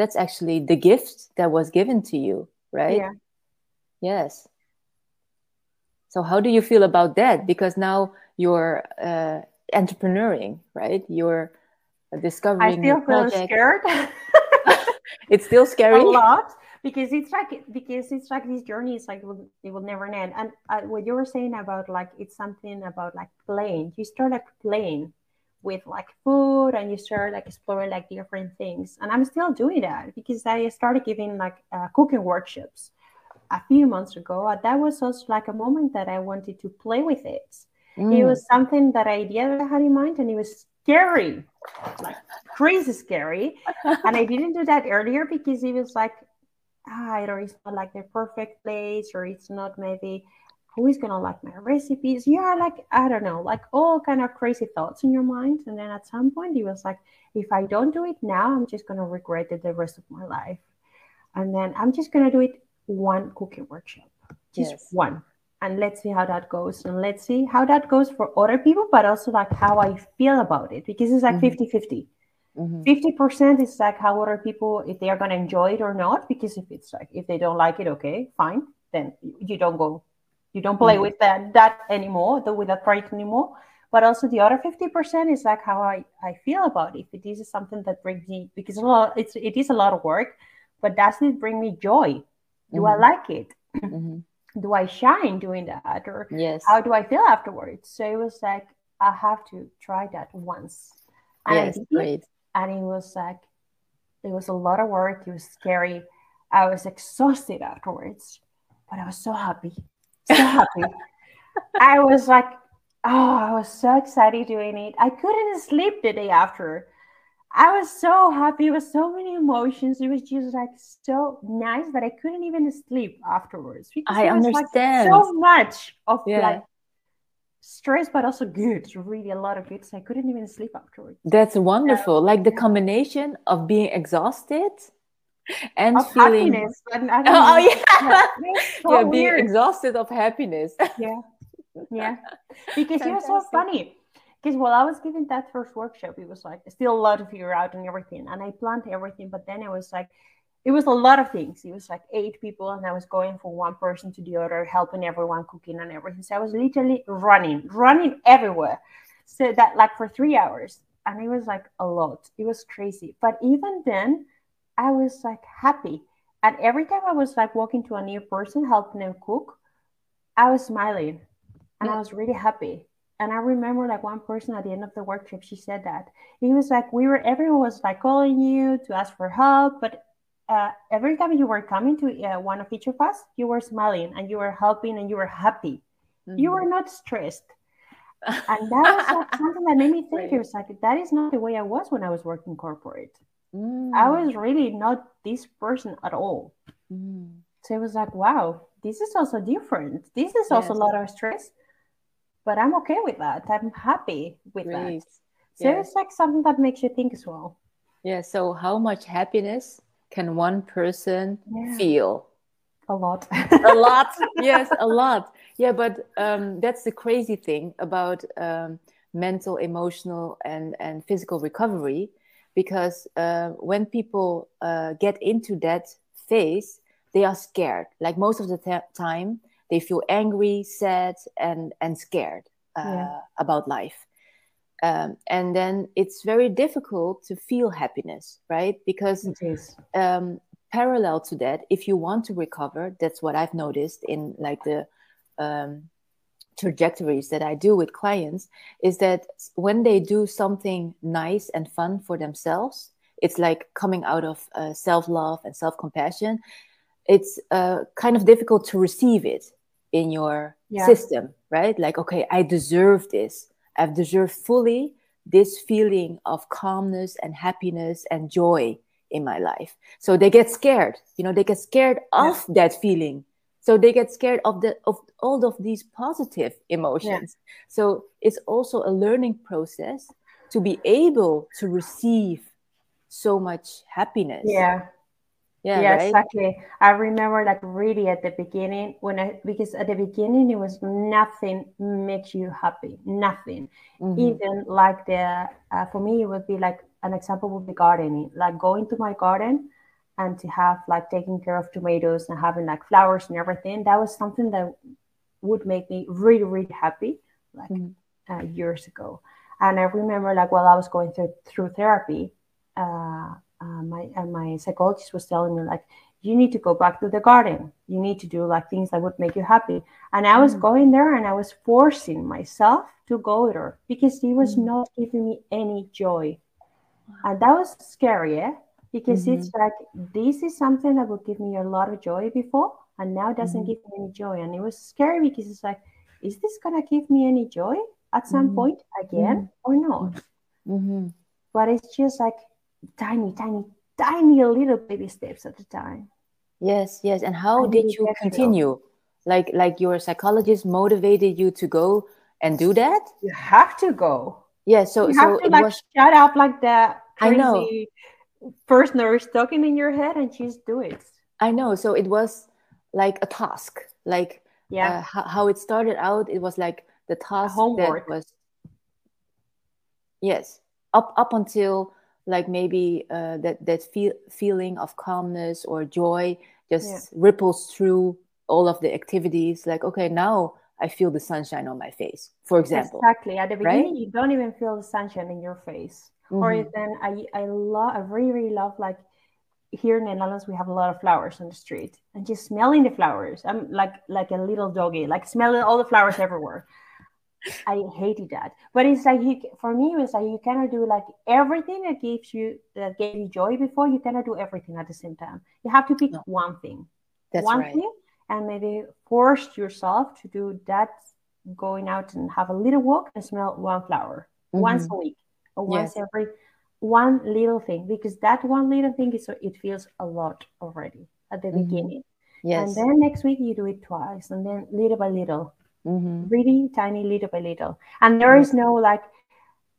that's actually the gift that was given to you, right? Yeah. Yes. So how do you feel about that? Because now you're uh, entrepreneuring, right? You're discovering. I still feel scared. *laughs* it's still *laughs* scary. A lot because it's like because it's like this journey is like it will never end. And uh, what you were saying about like it's something about like playing. You start like playing with like food and you start like exploring like different things. And I'm still doing that because I started giving like uh, cooking workshops a few months ago, that was also like a moment that I wanted to play with it. Mm. It was something that I had in mind, and it was scary, like crazy scary. and I didn't do that earlier because it was like, ah, it's not like the perfect place, or it's not maybe who is gonna like my recipes. You are like, I don't know, like all kind of crazy thoughts in your mind. And then at some point, he was like, if I don't do it now, I'm just gonna regret it the rest of my life. And then I'm just gonna do it one cooking workshop, just yes. one. And let's see how that goes. And let's see how that goes for other people, but also like how I feel about it because it's like mm-hmm. 50 50. Mm-hmm. 50% is like how other people, if they are going to enjoy it or not. Because if it's like, if they don't like it, okay, fine. Then you don't go, you don't play mm-hmm. with that, that anymore, with that project anymore. But also the other 50% is like how I, I feel about it. If this is something that brings me, because a lot, it's, it is a lot of work but does it bring me joy? Do I Mhm. like it? Mhm. *clears throat* Do I shine doing that? Or Yes. how do I feel afterwards? So it was like, I have to try that once. And Yes. Great. and it was like, it was a lot of work. It was scary. I was exhausted afterwards, but I was so happy. So happy. I was like, oh, I was so excited doing it. I couldn't sleep the day after. I was so happy. It was so many emotions. It was just like so nice that I couldn't even sleep afterwards. because I was, like, understand. so much of Yeah. like stress, but also good. Really, a lot of good. So I couldn't even sleep afterwards. That's wonderful. Like the combination of being exhausted and Of feeling. happiness. And I don't *laughs* Oh, know. yeah. it so yeah, being exhausted of happiness. *laughs* yeah yeah because you're so funny because while i was giving that first workshop it was like still a lot to figure out and everything and i planned everything but then it was like it was a lot of things it was like eight people and i was going from one person to the other helping everyone cooking and everything so i was literally running running everywhere so that like for three hours and it was like a lot it was crazy but even then i was like happy and every time i was like walking to a new person helping them cook I was smiling and I was really happy. And I remember like one person at the end of the workshop, she said that it was like we were everyone was like calling you to ask for help, but uh, every time you were coming to uh, one of each of us, you were smiling and you were helping and you were happy. You Mhm. were not stressed. *laughs* And that was like something that made me think Right. it was like that is not the way I was when I was working corporate. Mm, I was really not this person at all. mm. So it was like, wow, this is also different. This is also Yes. a lot of stress, but I'm okay with that. I'm happy with that. So Yes. it's like something that makes you think as well. Yeah. So, how much happiness can one person Yeah. feel? A lot. a *laughs* lot yes a lot yeah but um, that's the crazy thing about um, mental emotional and and physical recovery because uh, when people uh, get into that phase they are scared like most of the time they feel angry sad and and scared uh, Yeah. about life um, and then it's very difficult to feel happiness right because it is. um, parallel to that if you want to recover that's what i've noticed in like the um, trajectories that i do with clients is that when they do something nice and fun for themselves it's like coming out of uh, self-love and self-compassion it's uh, kind of difficult to receive it in your Yeah. system right like okay i deserve this i've deserved fully this feeling of calmness and happiness and joy in my life so they get scared you know they get scared Yeah. of that feeling so they get scared of the of all of these positive emotions so it's also a learning process to be able to receive so much happiness Yeah. yeah, yeah, right exactly. I remember like really at the beginning when I because at the beginning it was nothing makes you happy, nothing. Mhm. Even like the uh, for me it would be like an example would be gardening, like going to my garden and to have like taking care of tomatoes and having like flowers and everything. That was something that would make me really really happy, like Mhm. uh, years ago. And I remember like while I was going through through therapy. Uh, uh, my and my psychologist was telling me like you need to go back to the garden you need to do like things that would make you happy and i was Mm. going there and i was forcing myself to go there because it was Mm. not giving me any joy and that was scary eh? Because Mm-hmm. it's like this is something that would give me a lot of joy before and now it doesn't Mhm. give me any joy and it was scary because it's like is this gonna give me any joy at some Mhm. point again or not Mhm. but it's just like tiny, tiny, tiny little baby steps at a time. yes yes and how And did you you get continue like like your psychologist motivated you to go and do that You have to go. yeah so You so have to it like was shut up like the I know. Who is talking in your head and just do it. i know so it was like a task like Yeah. uh, how, how it started out it was like the task homework. that was yes up up until like maybe uh, that that feel, feeling of calmness or joy just Yeah. ripples through all of the activities like okay now i feel the sunshine on my face for example exactly. At the right? beginning, you don't even feel the sunshine in your face. Or Mhm. then I I love I really really love like here in the Netherlands we have a lot of flowers on the street and just smelling the flowers. I'm like like a little doggy, like smelling all the flowers everywhere. I hated that. But it's like you for me it's like you cannot do like everything that gives you that gave you joy before. You cannot do everything at the same time. You have to pick no. one thing. That's one right. thing and maybe force yourself to do that going out and have a little walk and smell one flower mm-hmm. once a week or once yes. every one little thing because that one little thing is so it feels a lot already at the mm-hmm. beginning. Yes. and then next week you do it twice and then little by little mm-hmm. really tiny little by little. And there is no like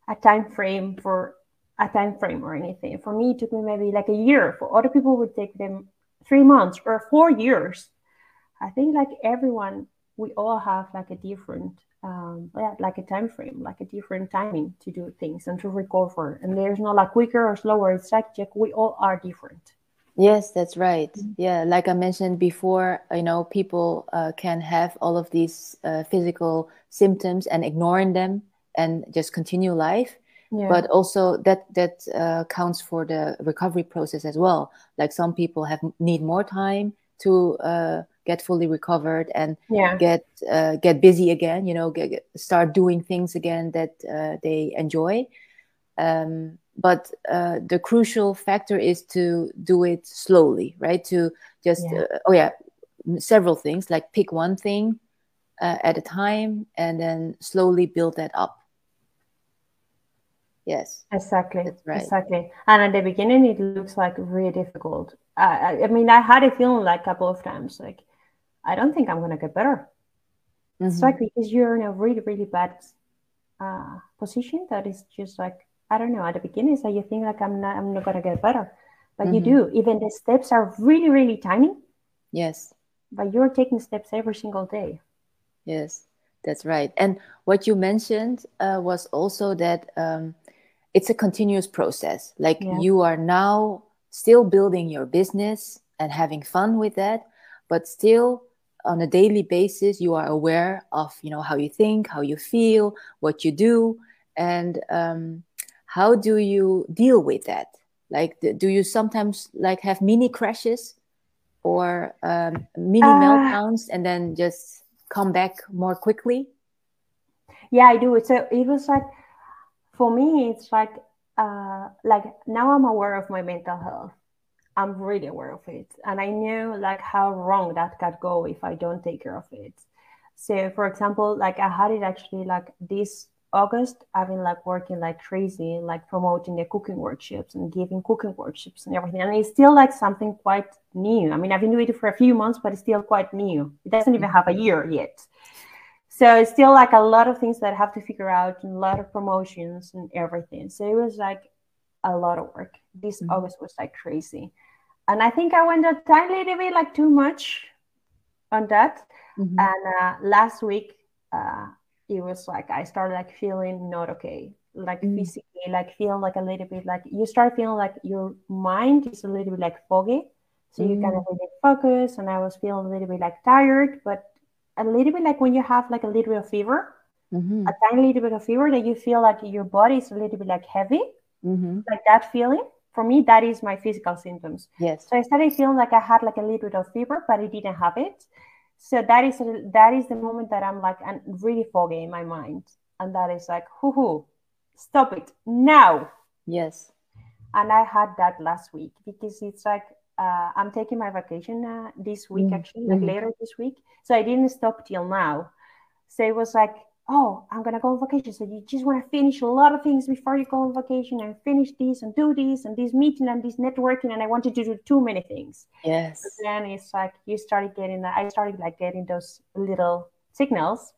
a time frame for a time frame or anything. For me it took me maybe like a year. For other people would take them three months or four years. I think like everyone we all have like a different um, yeah, like a time frame, like a different timing to do things and to recover. And there's not like quicker or slower. It's like we all are different. Yes, that's right. Mm-hmm. Yeah, like I mentioned before, you know, people uh, can have all of these uh, physical symptoms and ignoring them and just continue life. Yeah. But also that that uh, counts for the recovery process as well. Like some people have need more time to uh, get fully recovered and yeah. get uh, get busy again you know get, start doing things again that uh, they enjoy. Um, but uh, the crucial factor is to do it slowly right? To just yeah. Uh, oh yeah several things like pick one thing uh, at a time and then slowly build that up. Yes. Exactly. Right. exactly. And at the beginning it looks like really difficult I, I mean i had a feeling like a couple of times like I don't think I'm going to get better. Mm-hmm. It's like because you're in a really, really bad uh, position that is just like, I don't know, at the beginning, so you think like, I'm not, I'm not going to get better. But mm-hmm. you do. Even the steps are really, really tiny. Yes. But you're taking steps every single day. Yes, that's right. And what you mentioned uh, was also that um, it's a continuous process. Like yeah. you are now still building your business and having fun with that, but still on a daily basis you are aware of you know how you think how you feel what you do and um, how do you deal with that? Like do you sometimes like have mini crashes or um, mini uh, meltdowns and then just come back more quickly? Yeah i do. So it was like for me it's like uh, like now i'm aware of my mental health I'm really aware of it. And I know like how wrong that could go if I don't take care of it. So for example, like I had it actually like this August, I've been like working like crazy, like promoting the cooking workshops and giving cooking workshops and everything. And it's still like something quite new. I mean, I've been doing it for a few months, but it's still quite new. It doesn't even have a year yet. So it's still like a lot of things that I have to figure out and a lot of promotions and everything. So it was like a lot of work. This mm-hmm. August was like crazy. And I think I went a tiny little bit like too much on that. Mm-hmm. And uh, last week, uh, it was like I started like feeling not okay, like mm-hmm. physically, like feeling like a little bit like you start feeling like your mind is a little bit like foggy. So you kind of really focus. And I was feeling a little bit like tired, but a little bit like when you have like a little bit of fever, mm-hmm. a tiny little bit of fever that you feel like your body is a little bit like heavy mm-hmm. like that feeling for me that is my physical symptoms. Yes. So i started feeling like i had like a little bit of fever but i didn't have it. So that is that is the moment that i'm like and really foggy in my mind. And that is like hoo hoo stop it now! Yes. And i had that last week because it's like uh, i'm taking my vacation uh, this week mm-hmm. actually like mm-hmm. later this week so i didn't stop till now so it was like oh, I'm gonna go on vacation. So you just want to finish a lot of things before you go on vacation and finish this and do this and this meeting and this networking. And I wanted to do too many things. Yes. But then it's like you started getting that. I started like getting those little signals.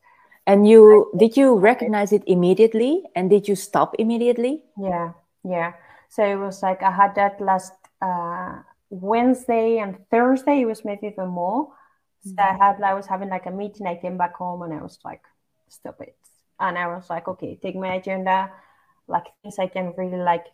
And you did you recognize it immediately? And did you stop immediately? Yeah, yeah. So it was like I had that last uh, Wednesday and Thursday. It was maybe even more. So mm-hmm. I had I was having like a meeting. I came back home and I was like, stop it. And I was like, okay, take my agenda, like things I can really like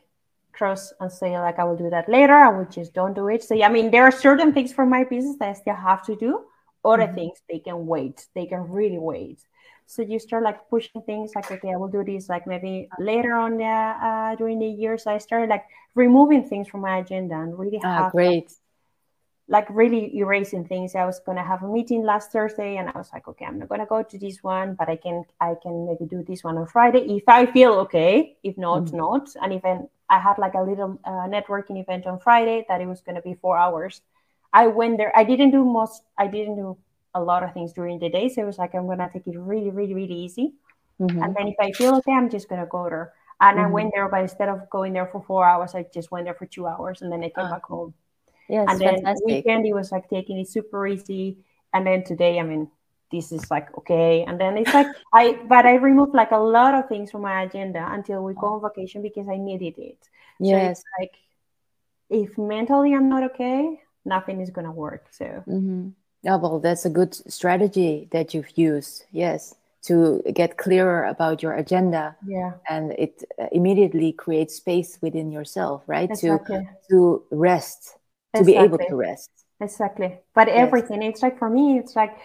cross and say like I will do that later. I will just don't do it. So yeah, I mean there are certain things for my business that I still have to do. Other mm-hmm. things they can wait. They can really wait. So you start like pushing things like, okay, I will do this like maybe later on uh, uh, during the year. So I started like removing things from my agenda and really ah, have great. Like, like really erasing things. I was gonna have a meeting last Thursday, and I was like, okay, I'm not gonna go to this one, but I can I can maybe do this one on Friday if I feel okay. If not, mm-hmm. not. And even I had like a little uh, networking event on Friday that it was gonna be four hours. I went there. I didn't do most. I didn't do a lot of things during the day. So it was like, I'm going to take it really, really, really easy. Mm-hmm. And then if I feel okay, I'm just going to go there. And mm-hmm. I went there, but instead of going there for four hours, I just went there for two hours and then I came uh, back home. Yes, and then fantastic. weekend, it was like taking it super easy. And then today, I mean, this is like okay. And then it's like, *laughs* I, but I removed like a lot of things from my agenda until we go on vacation because I needed it. Yes. So like, if mentally I'm not okay, nothing is going to work. So, mm-hmm. Yeah, well, that's a good strategy that you've used. Yes, to get clearer about your agenda. Yeah, and it uh, immediately creates space within yourself, right? Exactly. To to rest, to exactly. be able to rest. Exactly. But yes. everything, it's like for me, it's like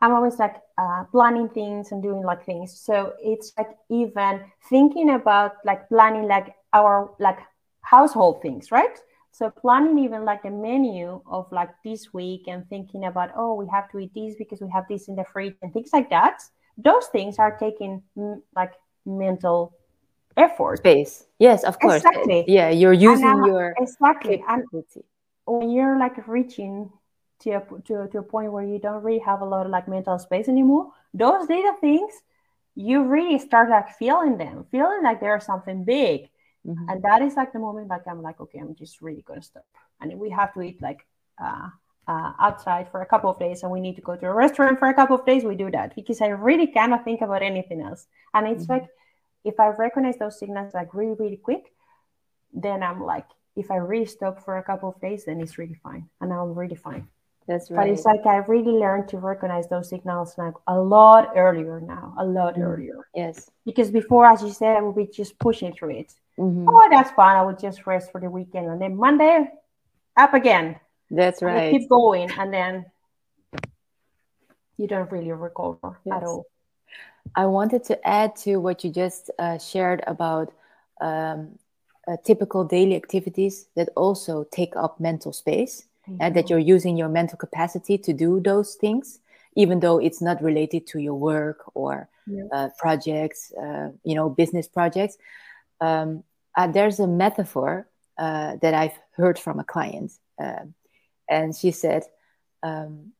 I'm always like uh, planning things and doing like things. So it's like even thinking about like planning like our like household things, right? So planning even like a menu of like this week and thinking about, oh, we have to eat this because we have this in the fridge and things like that. Those things are taking mm, like mental effort. Space. Yes, of course. Exactly. Yeah, you're using your exactly. And when you're like reaching to a, to, to a point where you don't really have a lot of like mental space anymore, those little things, you really start like feeling them, feeling like there's something big Mm-hmm. And that is like the moment like I'm like, okay, I'm just really gonna stop. And if we have to eat like uh, uh, outside for a couple of days and we need to go to a restaurant for a couple of days, we do that because I really cannot think about anything else. And it's mm-hmm. like if I recognize those signals like really, really quick, then I'm like, if I really stop for a couple of days, then it's really fine. And I'm really fine. That's right. But it's like I really learned to recognize those signals like a lot earlier now, a lot mm-hmm. earlier. Yes. Because before, as you said, I would be just pushing through it. Mm-hmm. Oh, that's fine. I would just rest for the weekend, and then Monday, up again. That's right. keep going, and then you don't really recover yes. at all. I wanted to add to what you just uh, shared about um, uh, typical daily activities that also take up mental space, mm-hmm. and that you're using your mental capacity to do those things, even though it's not related to your work or yeah. uh, projects, uh, you know, business projects. Um, uh, there's a metaphor uh, that I've heard from a client, uh, and she said, um,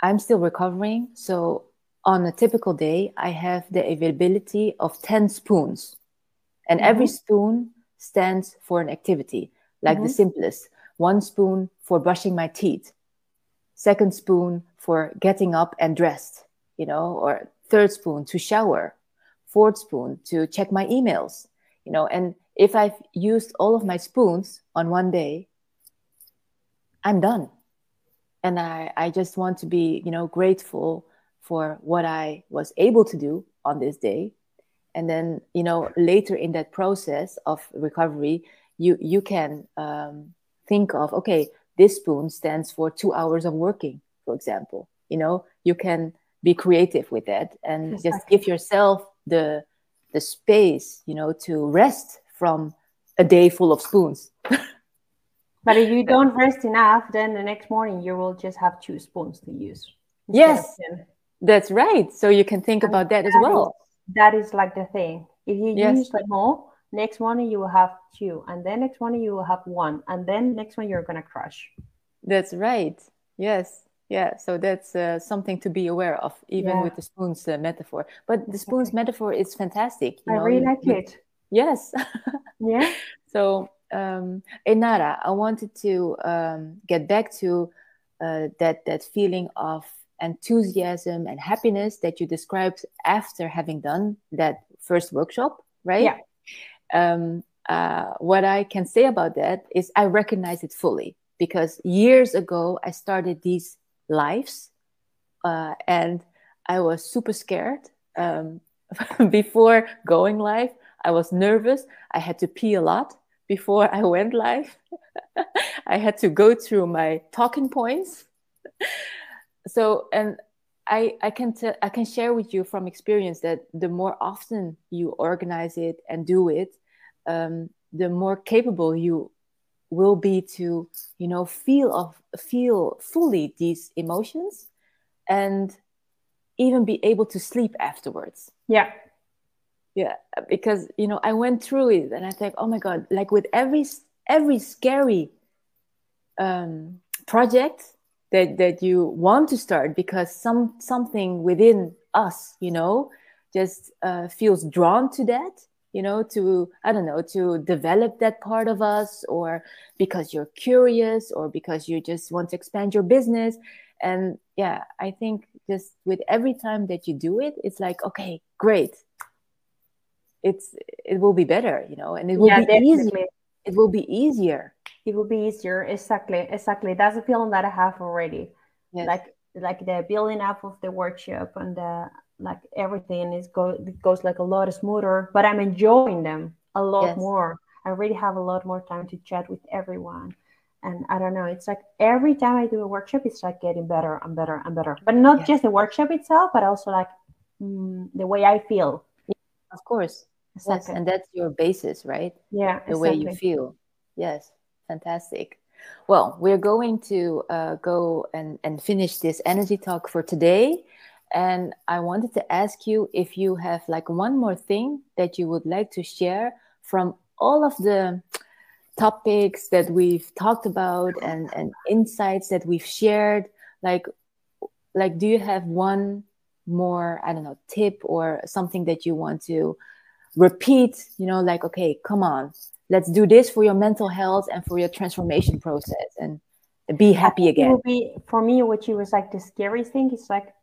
"I'm still recovering, so on a typical day, I have the availability of ten spoons, and mm-hmm. every spoon stands for an activity, like mm-hmm. the simplest: one spoon for brushing my teeth, second spoon for getting up and dressed, you know, or third spoon to shower, fourth spoon to check my emails." You know and if i've used all of my spoons on one day i'm done. And i i just want to be you know grateful for what i was able to do on this day. And then you know later in that process of recovery you you can um, think of okay this spoon stands for two hours of working for example. You know you can be creative with that and exactly. just give yourself the the space, you know, to rest from a day full of spoons. *laughs* but if you don't rest enough, then the next morning you will just have two spoons to use. Yes, that's right. So you can think and about that, that as well. Is, that is like the thing. If you yes. use them more, next morning you will have two, and then next morning you will have one, and then next one you're gonna crush. That's right. Yes yeah so that's uh, something to be aware of even yeah. with the spoons uh, metaphor. But the spoons metaphor is fantastic i know? really like it. Yes. *laughs* Yeah. So um enara i wanted to um, get back to uh, that that feeling of enthusiasm and happiness that you described after having done that first workshop right? Yeah. Um, uh, what i can say about that is i recognize it fully because years ago I started these lives. Uh, and I was super scared um, *laughs* before going live. I was nervous. I had to pee a lot before I went live. *laughs* I had to go through my talking points. so, and I, I can tell I can share with you from experience that the more often you organize it and do it, um, the more capable you will be to you know feel of feel fully these emotions and even be able to sleep afterwards. Yeah. Yeah because you know i went through it and i think oh my god like with every every scary um project that that you want to start because some something within us you know just uh, feels drawn to that you know to i don't know to develop that part of us or because you're curious or because you just want to expand your business. And yeah i think just with every time that you do it it's like okay great. It's it will be better you know and it will yeah, be definitely. easier it will be easier. It will be easier. Exactly exactly. That's a feeling that i have already. Yes. like like the building up of the workshop and the like everything is go it goes like a lot smoother but i'm enjoying them a lot yes. more. I really have a lot more time to chat with everyone. And i don't know it's like every time i do a workshop it's like getting better and better and better. But not yes. just the workshop itself but also like mm, the way i feel. Of course. Exactly. yes and that's your basis right? Yeah the exactly. way you feel. Yes fantastic. Well we're going to uh, go and, and finish this energy talk for today and I wanted to ask you if you have like one more thing that you would like to share from all of the topics that we've talked about and, and insights that we've shared. Like, like, do you have one more, I don't know, tip or something that you want to repeat? You know, like, okay, come on, let's do this for your mental health and for your transformation process and be happy again. Be, for me, which was like the scary thing is like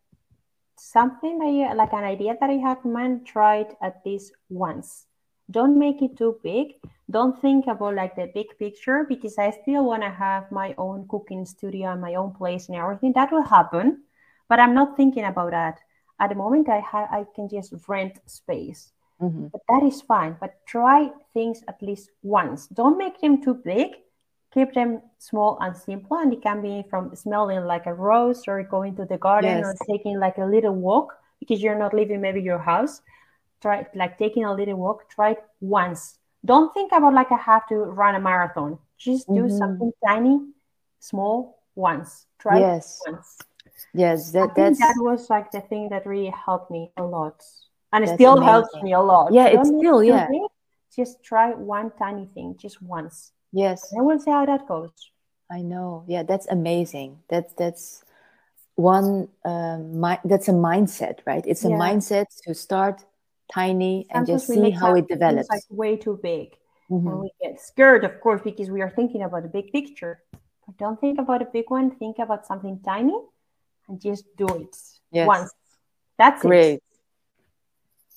something that you like an idea that I have in mind, try it at least once. Don't make it too big. Don't think about like the big picture because I still want to have my own cooking studio and my own place and everything. That will happen, but I'm not thinking about that at the moment. I ha- I can just rent space, mm-hmm. but that is fine. But try things at least once. Don't make them too big keep them small and simple and it can be from smelling like a rose or going to the garden yes. or taking like a little walk because you're not leaving maybe your house. Try like taking a little walk try it once. Don't think about like i have to run a marathon. Just do mm-hmm. something tiny small once. Try yes. once. Yes that that was like the thing that really helped me a lot and it still amazing. helps me a lot. Yeah it's still yeah. just try one tiny thing just once Yes. And we'll see how that goes. I know. Yeah, that's amazing. That's that's one um, my, that's a mindset, right? It's a yeah. mindset to start tiny and just see how it develops. Like way too big, mm-hmm. and we get scared, of course, because we are thinking about the big picture. But don't think about a big one. Think about something tiny, and just do it yes. once. That's great. It.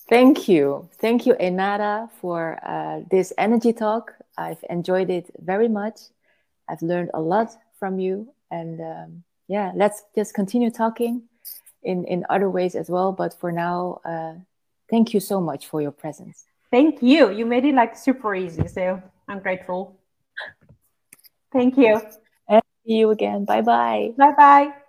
Thank you. Thank you, Enara, for uh, this energy talk. I've enjoyed it very much. I've learned a lot from you. And um, yeah, let's just continue talking in, in other ways as well. But for now, uh, thank you so much for your presence. Thank you. You made it like super easy. So I'm grateful. Thank you. And see you again. Bye bye. Bye bye.